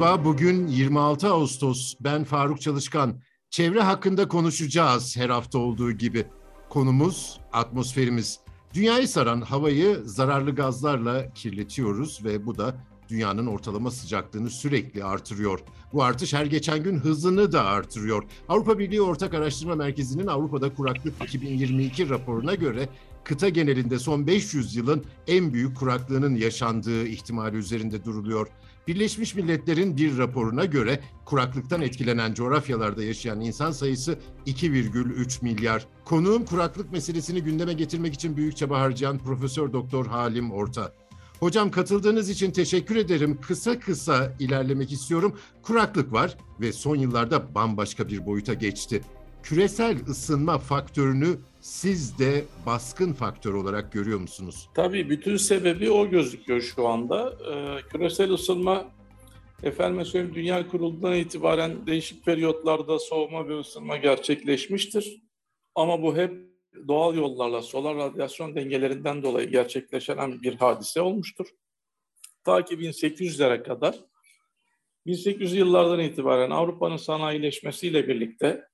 Merhaba, bugün 26 Ağustos. Ben Faruk Çalışkan. Çevre hakkında konuşacağız her hafta olduğu gibi. Konumuz atmosferimiz. Dünyayı saran havayı zararlı gazlarla kirletiyoruz ve bu da dünyanın ortalama sıcaklığını sürekli artırıyor. Bu artış her geçen gün hızını da artırıyor. Avrupa Birliği Ortak Araştırma Merkezi'nin Avrupa'da kuraklık 2022 raporuna göre kıta genelinde son 500 yılın en büyük kuraklığının yaşandığı ihtimali üzerinde duruluyor. Birleşmiş Milletler'in bir raporuna göre kuraklıktan etkilenen coğrafyalarda yaşayan insan sayısı 2,3 milyar. Konuğum kuraklık meselesini gündeme getirmek için büyük çaba harcayan Profesör Doktor Halim Orta. Hocam katıldığınız için teşekkür ederim. Kısa kısa ilerlemek istiyorum. Kuraklık var ve son yıllarda bambaşka bir boyuta geçti. Küresel ısınma faktörünü siz de baskın faktör olarak görüyor musunuz? Tabii bütün sebebi o gözüküyor şu anda. Ee, küresel ısınma efendim söyleyeyim dünya kurulundan itibaren değişik periyotlarda soğuma ve ısınma gerçekleşmiştir. Ama bu hep doğal yollarla solar radyasyon dengelerinden dolayı gerçekleşen bir hadise olmuştur. Ta ki 1800'lere kadar 1800 yıllardan itibaren Avrupa'nın sanayileşmesiyle birlikte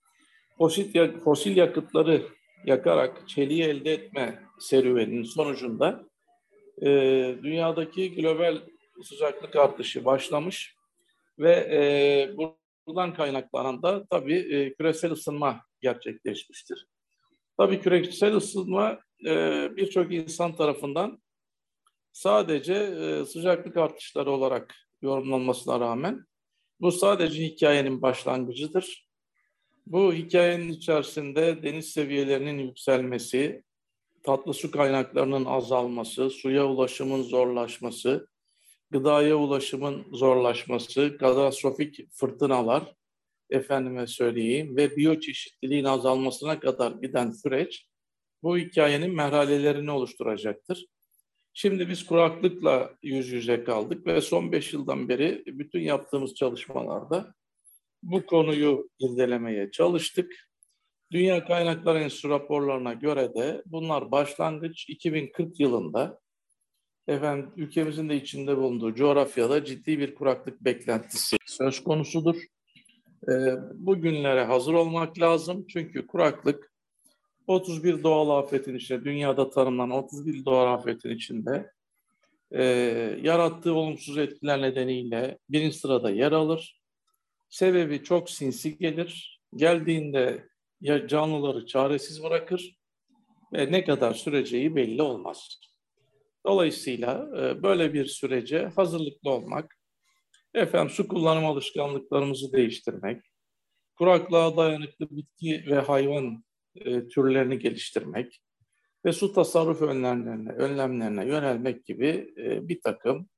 fosil, fosil yakıtları yakarak çeliği elde etme serüveninin sonucunda e, dünyadaki global sıcaklık artışı başlamış ve e, buradan kaynaklanan da tabii e, küresel ısınma gerçekleşmiştir. Tabii küresel ısınma e, birçok insan tarafından sadece e, sıcaklık artışları olarak yorumlanmasına rağmen bu sadece hikayenin başlangıcıdır. Bu hikayenin içerisinde deniz seviyelerinin yükselmesi, tatlı su kaynaklarının azalması, suya ulaşımın zorlaşması, gıdaya ulaşımın zorlaşması, katastrofik fırtınalar, efendime söyleyeyim ve biyoçeşitliliğin azalmasına kadar giden süreç bu hikayenin merhalelerini oluşturacaktır. Şimdi biz kuraklıkla yüz yüze kaldık ve son beş yıldan beri bütün yaptığımız çalışmalarda bu konuyu irdelemeye çalıştık. Dünya Kaynakları Enstitüsü raporlarına göre de bunlar başlangıç 2040 yılında efendim ülkemizin de içinde bulunduğu coğrafyada ciddi bir kuraklık beklentisi söz konusudur. E, bu günlere hazır olmak lazım çünkü kuraklık 31 doğal afetin içinde, dünyada tanımlanan 31 doğal afetin içinde e, yarattığı olumsuz etkiler nedeniyle birinci sırada yer alır. Sebebi çok sinsi gelir. Geldiğinde ya canlıları çaresiz bırakır ve ne kadar süreceği belli olmaz. Dolayısıyla e, böyle bir sürece hazırlıklı olmak, efendim su kullanım alışkanlıklarımızı değiştirmek, kuraklığa dayanıklı bitki ve hayvan e, türlerini geliştirmek ve su tasarruf önlemlerine, önlemlerine yönelmek gibi e, bir takım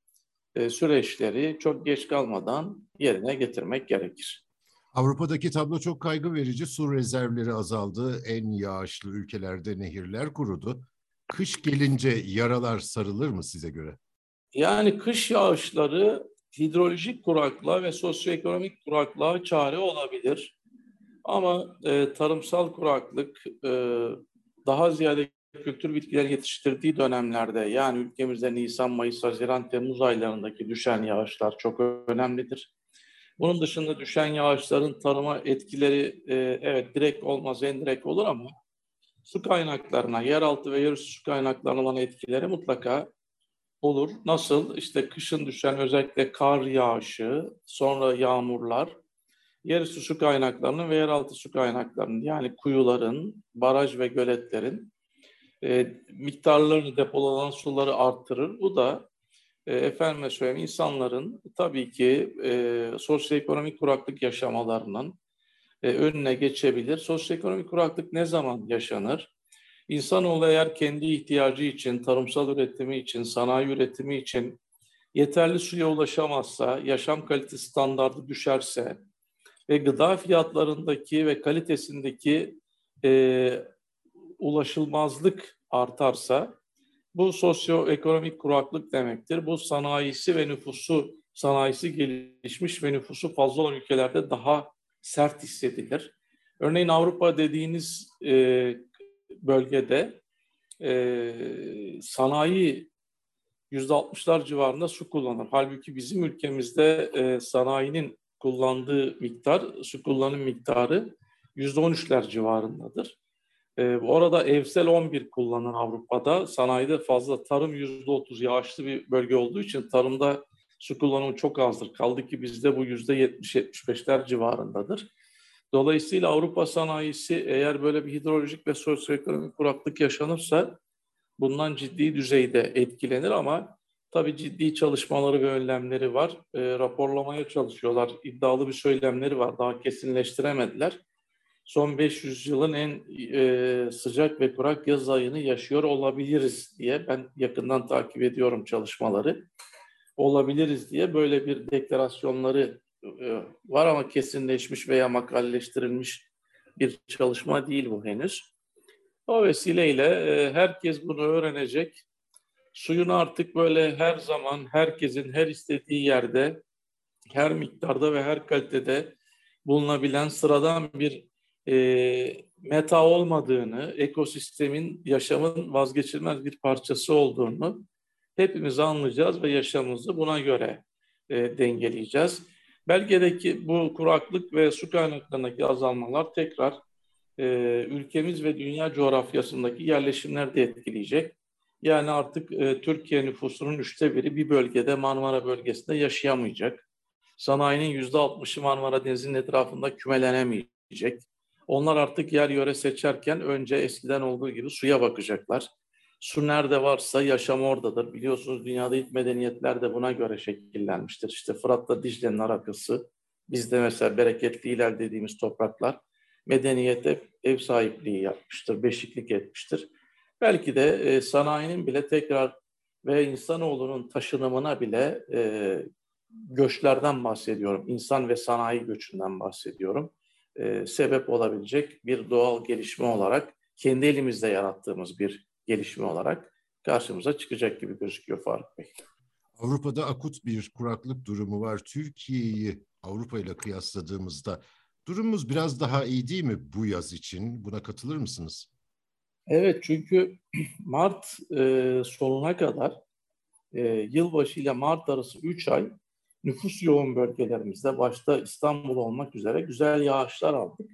süreçleri çok geç kalmadan yerine getirmek gerekir. Avrupa'daki tablo çok kaygı verici. Su rezervleri azaldı. En yağışlı ülkelerde nehirler kurudu. Kış gelince yaralar sarılır mı size göre? Yani kış yağışları hidrolojik kuraklığa ve sosyoekonomik kuraklığa çare olabilir. Ama e, tarımsal kuraklık e, daha ziyade kültür bitkiler yetiştirdiği dönemlerde yani ülkemizde Nisan, Mayıs, Haziran, Temmuz aylarındaki düşen yağışlar çok önemlidir. Bunun dışında düşen yağışların tarıma etkileri e, evet direkt olmaz, endirekt olur ama su kaynaklarına, yeraltı ve yerüstü su kaynaklarına olan etkileri mutlaka olur. Nasıl? İşte kışın düşen özellikle kar yağışı, sonra yağmurlar, yerüstü su kaynaklarının ve yeraltı su kaynaklarının yani kuyuların, baraj ve göletlerin e, miktarlarını depolanan suları arttırır. Bu da e, efendime söyleyeyim insanların tabii ki e, sosyoekonomik kuraklık yaşamalarının e, önüne geçebilir. Sosyoekonomik kuraklık ne zaman yaşanır? İnsanoğlu eğer kendi ihtiyacı için, tarımsal üretimi için, sanayi üretimi için yeterli suya ulaşamazsa, yaşam kalitesi standardı düşerse ve gıda fiyatlarındaki ve kalitesindeki e, ulaşılmazlık artarsa bu sosyoekonomik kuraklık demektir. Bu sanayisi ve nüfusu, sanayisi gelişmiş ve nüfusu fazla olan ülkelerde daha sert hissedilir. Örneğin Avrupa dediğiniz e, bölgede e, sanayi %60'lar civarında su kullanır. Halbuki bizim ülkemizde e, sanayinin kullandığı miktar, su kullanım miktarı %13'ler civarındadır. E, orada evsel 11 kullanır Avrupa'da. Sanayide fazla tarım %30 yağışlı bir bölge olduğu için tarımda su kullanımı çok azdır. Kaldı ki bizde bu %70-75'ler civarındadır. Dolayısıyla Avrupa sanayisi eğer böyle bir hidrolojik ve sosyoekonomik kuraklık yaşanırsa bundan ciddi düzeyde etkilenir ama tabii ciddi çalışmaları ve önlemleri var. E, raporlamaya çalışıyorlar. İddialı bir söylemleri var. Daha kesinleştiremediler. Son 500 yılın en e, sıcak ve kurak yaz ayını yaşıyor olabiliriz diye ben yakından takip ediyorum çalışmaları. Olabiliriz diye böyle bir deklarasyonları e, var ama kesinleşmiş veya makaleleştirilmiş bir çalışma değil bu henüz. O vesileyle e, herkes bunu öğrenecek. Suyun artık böyle her zaman herkesin her istediği yerde, her miktarda ve her kalitede bulunabilen sıradan bir e, meta olmadığını, ekosistemin, yaşamın vazgeçilmez bir parçası olduğunu hepimiz anlayacağız ve yaşamımızı buna göre e, dengeleyeceğiz. Belgedeki bu kuraklık ve su kaynaklarındaki azalmalar tekrar e, ülkemiz ve dünya coğrafyasındaki yerleşimler de etkileyecek. Yani artık e, Türkiye nüfusunun üçte biri bir bölgede Marmara bölgesinde yaşayamayacak. Sanayinin yüzde altmışı Marmara Denizi'nin etrafında kümelenemeyecek. Onlar artık yer yöre seçerken önce eskiden olduğu gibi suya bakacaklar. Su nerede varsa yaşam oradadır. Biliyorsunuz dünyada ilk medeniyetler de buna göre şekillenmiştir. İşte Fırat'la Dicle'nin arakası, bizde mesela bereketli ilal dediğimiz topraklar medeniyete ev sahipliği yapmıştır, beşiklik etmiştir. Belki de e, sanayinin bile tekrar ve insanoğlunun taşınımına bile e, göçlerden bahsediyorum. İnsan ve sanayi göçünden bahsediyorum. E, sebep olabilecek bir doğal gelişme olarak kendi elimizde yarattığımız bir gelişme olarak karşımıza çıkacak gibi gözüküyor Faruk Bey. Avrupa'da akut bir kuraklık durumu var. Türkiye'yi Avrupa ile kıyasladığımızda durumumuz biraz daha iyi değil mi bu yaz için? Buna katılır mısınız? Evet çünkü Mart e, sonuna kadar e, yılbaşı ile Mart arası 3 ay nüfus yoğun bölgelerimizde başta İstanbul olmak üzere güzel yağışlar aldık.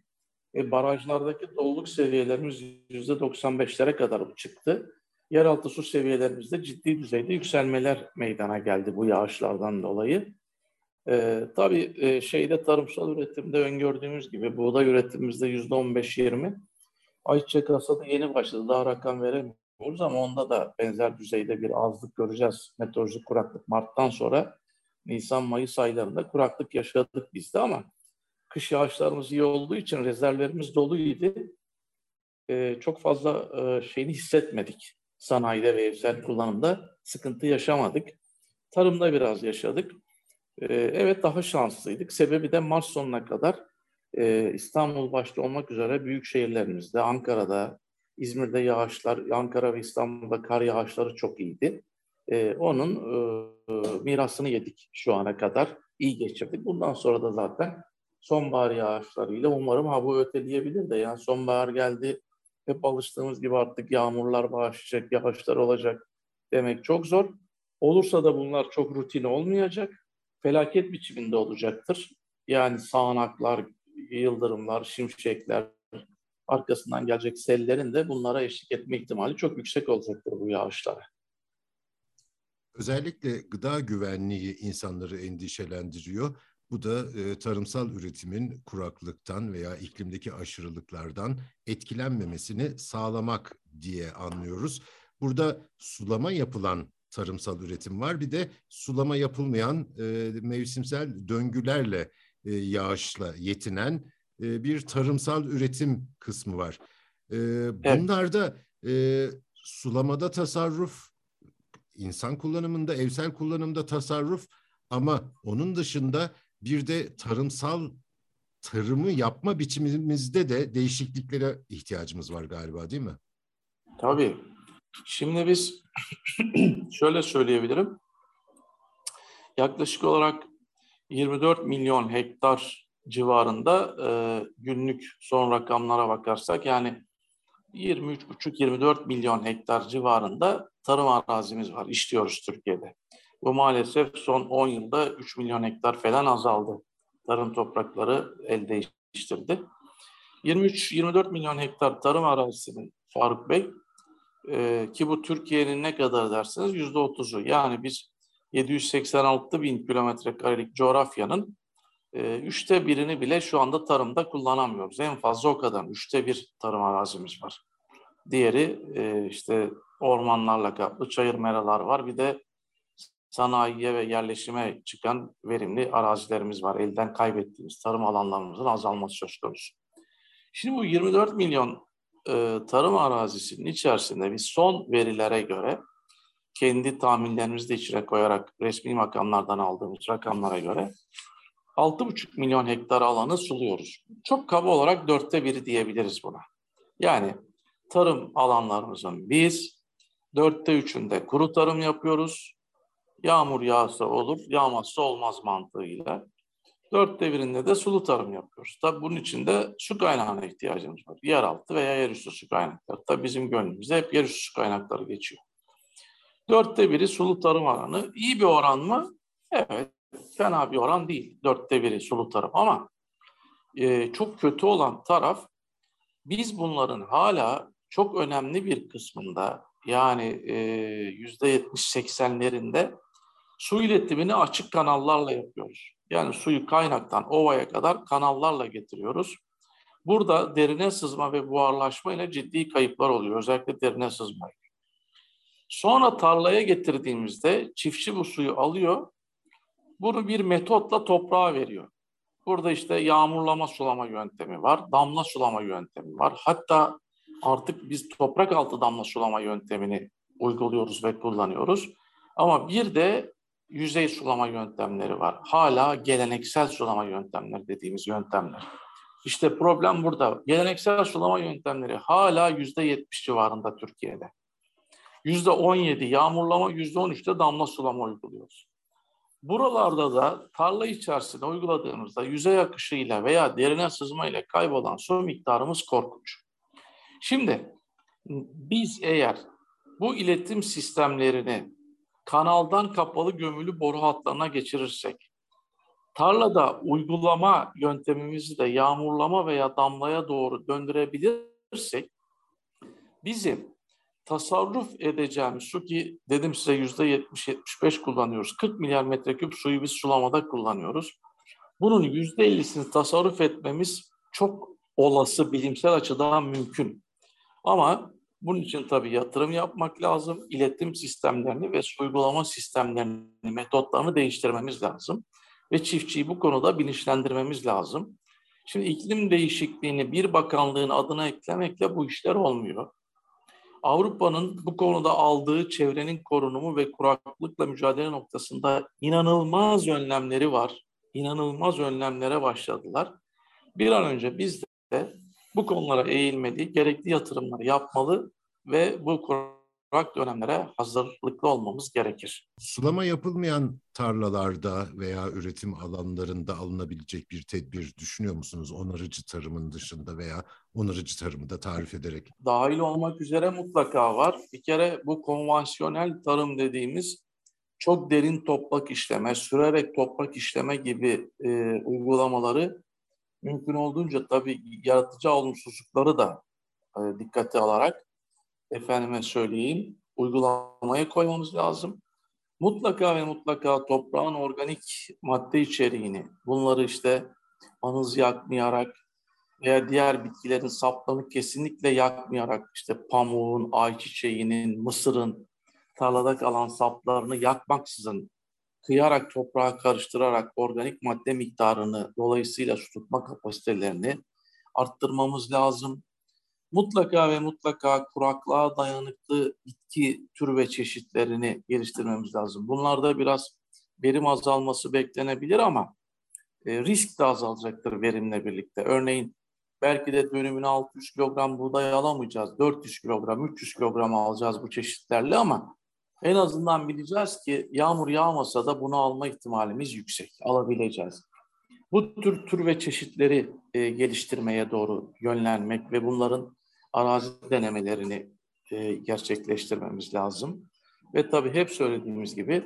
E, barajlardaki doluluk seviyelerimiz %95'lere kadar çıktı. Yeraltı su seviyelerimizde ciddi düzeyde yükselmeler meydana geldi bu yağışlardan dolayı. E, tabii e, şeyde tarımsal üretimde öngördüğümüz gibi buğday üretimimizde %15-20. Ayçiçek hasadı yeni başladı. Daha rakam veremiyoruz ama onda da benzer düzeyde bir azlık göreceğiz. Meteorolojik kuraklık Mart'tan sonra Nisan-Mayıs aylarında kuraklık yaşadık biz de ama kış yağışlarımız iyi olduğu için rezervlerimiz doluydu. Ee, çok fazla e, şeyini hissetmedik. Sanayide ve evsel kullanımda sıkıntı yaşamadık. Tarımda biraz yaşadık. Ee, evet daha şanslıydık. Sebebi de Mart sonuna kadar e, İstanbul başta olmak üzere büyük şehirlerimizde, Ankara'da, İzmir'de yağışlar, Ankara ve İstanbul'da kar yağışları çok iyiydi. E, onun e, mirasını yedik şu ana kadar. iyi geçirdik. Bundan sonra da zaten sonbahar yağışlarıyla umarım ha bu öteleyebilir de yani sonbahar geldi hep alıştığımız gibi artık yağmurlar başlayacak, yağışlar olacak demek çok zor. Olursa da bunlar çok rutin olmayacak. Felaket biçiminde olacaktır. Yani sağanaklar, yıldırımlar, şimşekler, arkasından gelecek sellerin de bunlara eşlik etme ihtimali çok yüksek olacaktır bu yağışlara. Özellikle gıda güvenliği insanları endişelendiriyor. Bu da e, tarımsal üretimin kuraklıktan veya iklimdeki aşırılıklardan etkilenmemesini sağlamak diye anlıyoruz. Burada sulama yapılan tarımsal üretim var. Bir de sulama yapılmayan e, mevsimsel döngülerle e, yağışla yetinen e, bir tarımsal üretim kısmı var. E, bunlarda e, sulamada tasarruf, insan kullanımında, evsel kullanımda tasarruf ama onun dışında bir de tarımsal tarımı yapma biçimimizde de değişikliklere ihtiyacımız var galiba değil mi? Tabii. Şimdi biz şöyle söyleyebilirim. Yaklaşık olarak 24 milyon hektar civarında e, günlük son rakamlara bakarsak yani 23,5-24 milyon hektar civarında tarım arazimiz var, işliyoruz Türkiye'de. Bu maalesef son 10 yılda 3 milyon hektar falan azaldı. Tarım toprakları el değiştirdi. 23-24 milyon hektar tarım arazisinin Faruk Bey e, ki bu Türkiye'nin ne kadar derseniz yüzde otuzu. Yani biz 786 bin kilometre karelik coğrafyanın e, üçte birini bile şu anda tarımda kullanamıyoruz. En fazla o kadar. Üçte bir tarım arazimiz var. Diğeri e, işte ormanlarla kaplı çayır meralar var. Bir de sanayiye ve yerleşime çıkan verimli arazilerimiz var. Elden kaybettiğimiz tarım alanlarımızın azalması söz konusu. Şimdi bu 24 milyon e, tarım arazisinin içerisinde biz son verilere göre kendi tahminlerimizi de içine koyarak resmi makamlardan aldığımız rakamlara göre 6,5 milyon hektar alanı suluyoruz. Çok kaba olarak dörtte biri diyebiliriz buna. Yani tarım alanlarımızın biz dörtte üçünde kuru tarım yapıyoruz. Yağmur yağsa olur, yağmazsa olmaz mantığıyla. Dörtte birinde de sulu tarım yapıyoruz. Tabi bunun için de su kaynağına ihtiyacımız var. Yeraltı veya yerüstü su kaynakları. Tabi bizim gönlümüzde hep yerüstü su kaynakları geçiyor. Dörtte biri sulu tarım alanı. İyi bir oran mı? Evet. Fena bir oran değil. Dörtte biri sulu tarım ama e, çok kötü olan taraf biz bunların hala çok önemli bir kısmında yani e, yüzde yetmiş seksenlerinde su iletimini açık kanallarla yapıyoruz. Yani suyu kaynaktan ovaya kadar kanallarla getiriyoruz. Burada derine sızma ve buharlaşma ile ciddi kayıplar oluyor. Özellikle derine sızma. Sonra tarlaya getirdiğimizde çiftçi bu suyu alıyor. Bunu bir metotla toprağa veriyor. Burada işte yağmurlama sulama yöntemi var, damla sulama yöntemi var. Hatta artık biz toprak altı damla sulama yöntemini uyguluyoruz ve kullanıyoruz. Ama bir de yüzey sulama yöntemleri var. Hala geleneksel sulama yöntemleri dediğimiz yöntemler. İşte problem burada. Geleneksel sulama yöntemleri hala yüzde yetmiş civarında Türkiye'de. Yüzde on yedi yağmurlama, yüzde on üçte damla sulama uyguluyoruz. Buralarda da tarla içerisinde uyguladığımızda yüzey akışıyla veya derine sızmayla kaybolan su miktarımız korkunç. Şimdi biz eğer bu iletim sistemlerini kanaldan kapalı gömülü boru hatlarına geçirirsek, tarlada uygulama yöntemimizi de yağmurlama veya damlaya doğru döndürebilirsek, bizim tasarruf edeceğimiz su ki dedim size yüzde 70-75 kullanıyoruz. 40 milyar metreküp suyu biz sulamada kullanıyoruz. Bunun yüzde 50'sini tasarruf etmemiz çok olası bilimsel açıdan mümkün. Ama bunun için tabii yatırım yapmak lazım. İletim sistemlerini ve uygulama sistemlerini, metotlarını değiştirmemiz lazım. Ve çiftçiyi bu konuda bilinçlendirmemiz lazım. Şimdi iklim değişikliğini bir bakanlığın adına eklemekle bu işler olmuyor. Avrupa'nın bu konuda aldığı çevrenin korunumu ve kuraklıkla mücadele noktasında inanılmaz önlemleri var. İnanılmaz önlemlere başladılar. Bir an önce biz de bu konulara eğilmeli, gerekli yatırımları yapmalı ve bu kurak dönemlere hazırlıklı olmamız gerekir. Sulama yapılmayan tarlalarda veya üretim alanlarında alınabilecek bir tedbir düşünüyor musunuz? Onarıcı tarımın dışında veya onarıcı tarımı da tarif ederek. Dahil olmak üzere mutlaka var. Bir kere bu konvansiyonel tarım dediğimiz çok derin toprak işleme, sürerek toprak işleme gibi e, uygulamaları mümkün olduğunca tabii yaratıcı olumsuzlukları da e, dikkate alarak efendime söyleyeyim uygulamaya koymamız lazım. Mutlaka ve mutlaka toprağın organik madde içeriğini, bunları işte anız yakmayarak veya diğer bitkilerin saplarını kesinlikle yakmayarak işte pamuğun, ayçiçeğinin, mısırın tarlada kalan saplarını yakmaksızın kıyarak toprağa karıştırarak organik madde miktarını dolayısıyla su tutma kapasitelerini arttırmamız lazım. Mutlaka ve mutlaka kuraklığa dayanıklı bitki tür ve çeşitlerini geliştirmemiz lazım. Bunlarda biraz verim azalması beklenebilir ama e, risk de azalacaktır verimle birlikte. Örneğin belki de dönümüne 600 kilogram buğday alamayacağız. 400 kilogram, 300 kilogram alacağız bu çeşitlerle ama en azından bileceğiz ki yağmur yağmasa da bunu alma ihtimalimiz yüksek. Alabileceğiz. Bu tür tür ve çeşitleri e, geliştirmeye doğru yönlenmek ve bunların arazi denemelerini e, gerçekleştirmemiz lazım. Ve tabii hep söylediğimiz gibi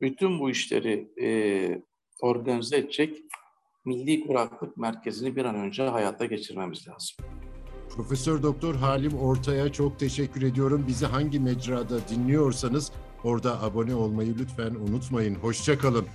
bütün bu işleri e, organize edecek Milli Kuraklık Merkezi'ni bir an önce hayata geçirmemiz lazım. Profesör Doktor Halim Ortay'a çok teşekkür ediyorum. Bizi hangi mecrada dinliyorsanız orada abone olmayı lütfen unutmayın. Hoşçakalın.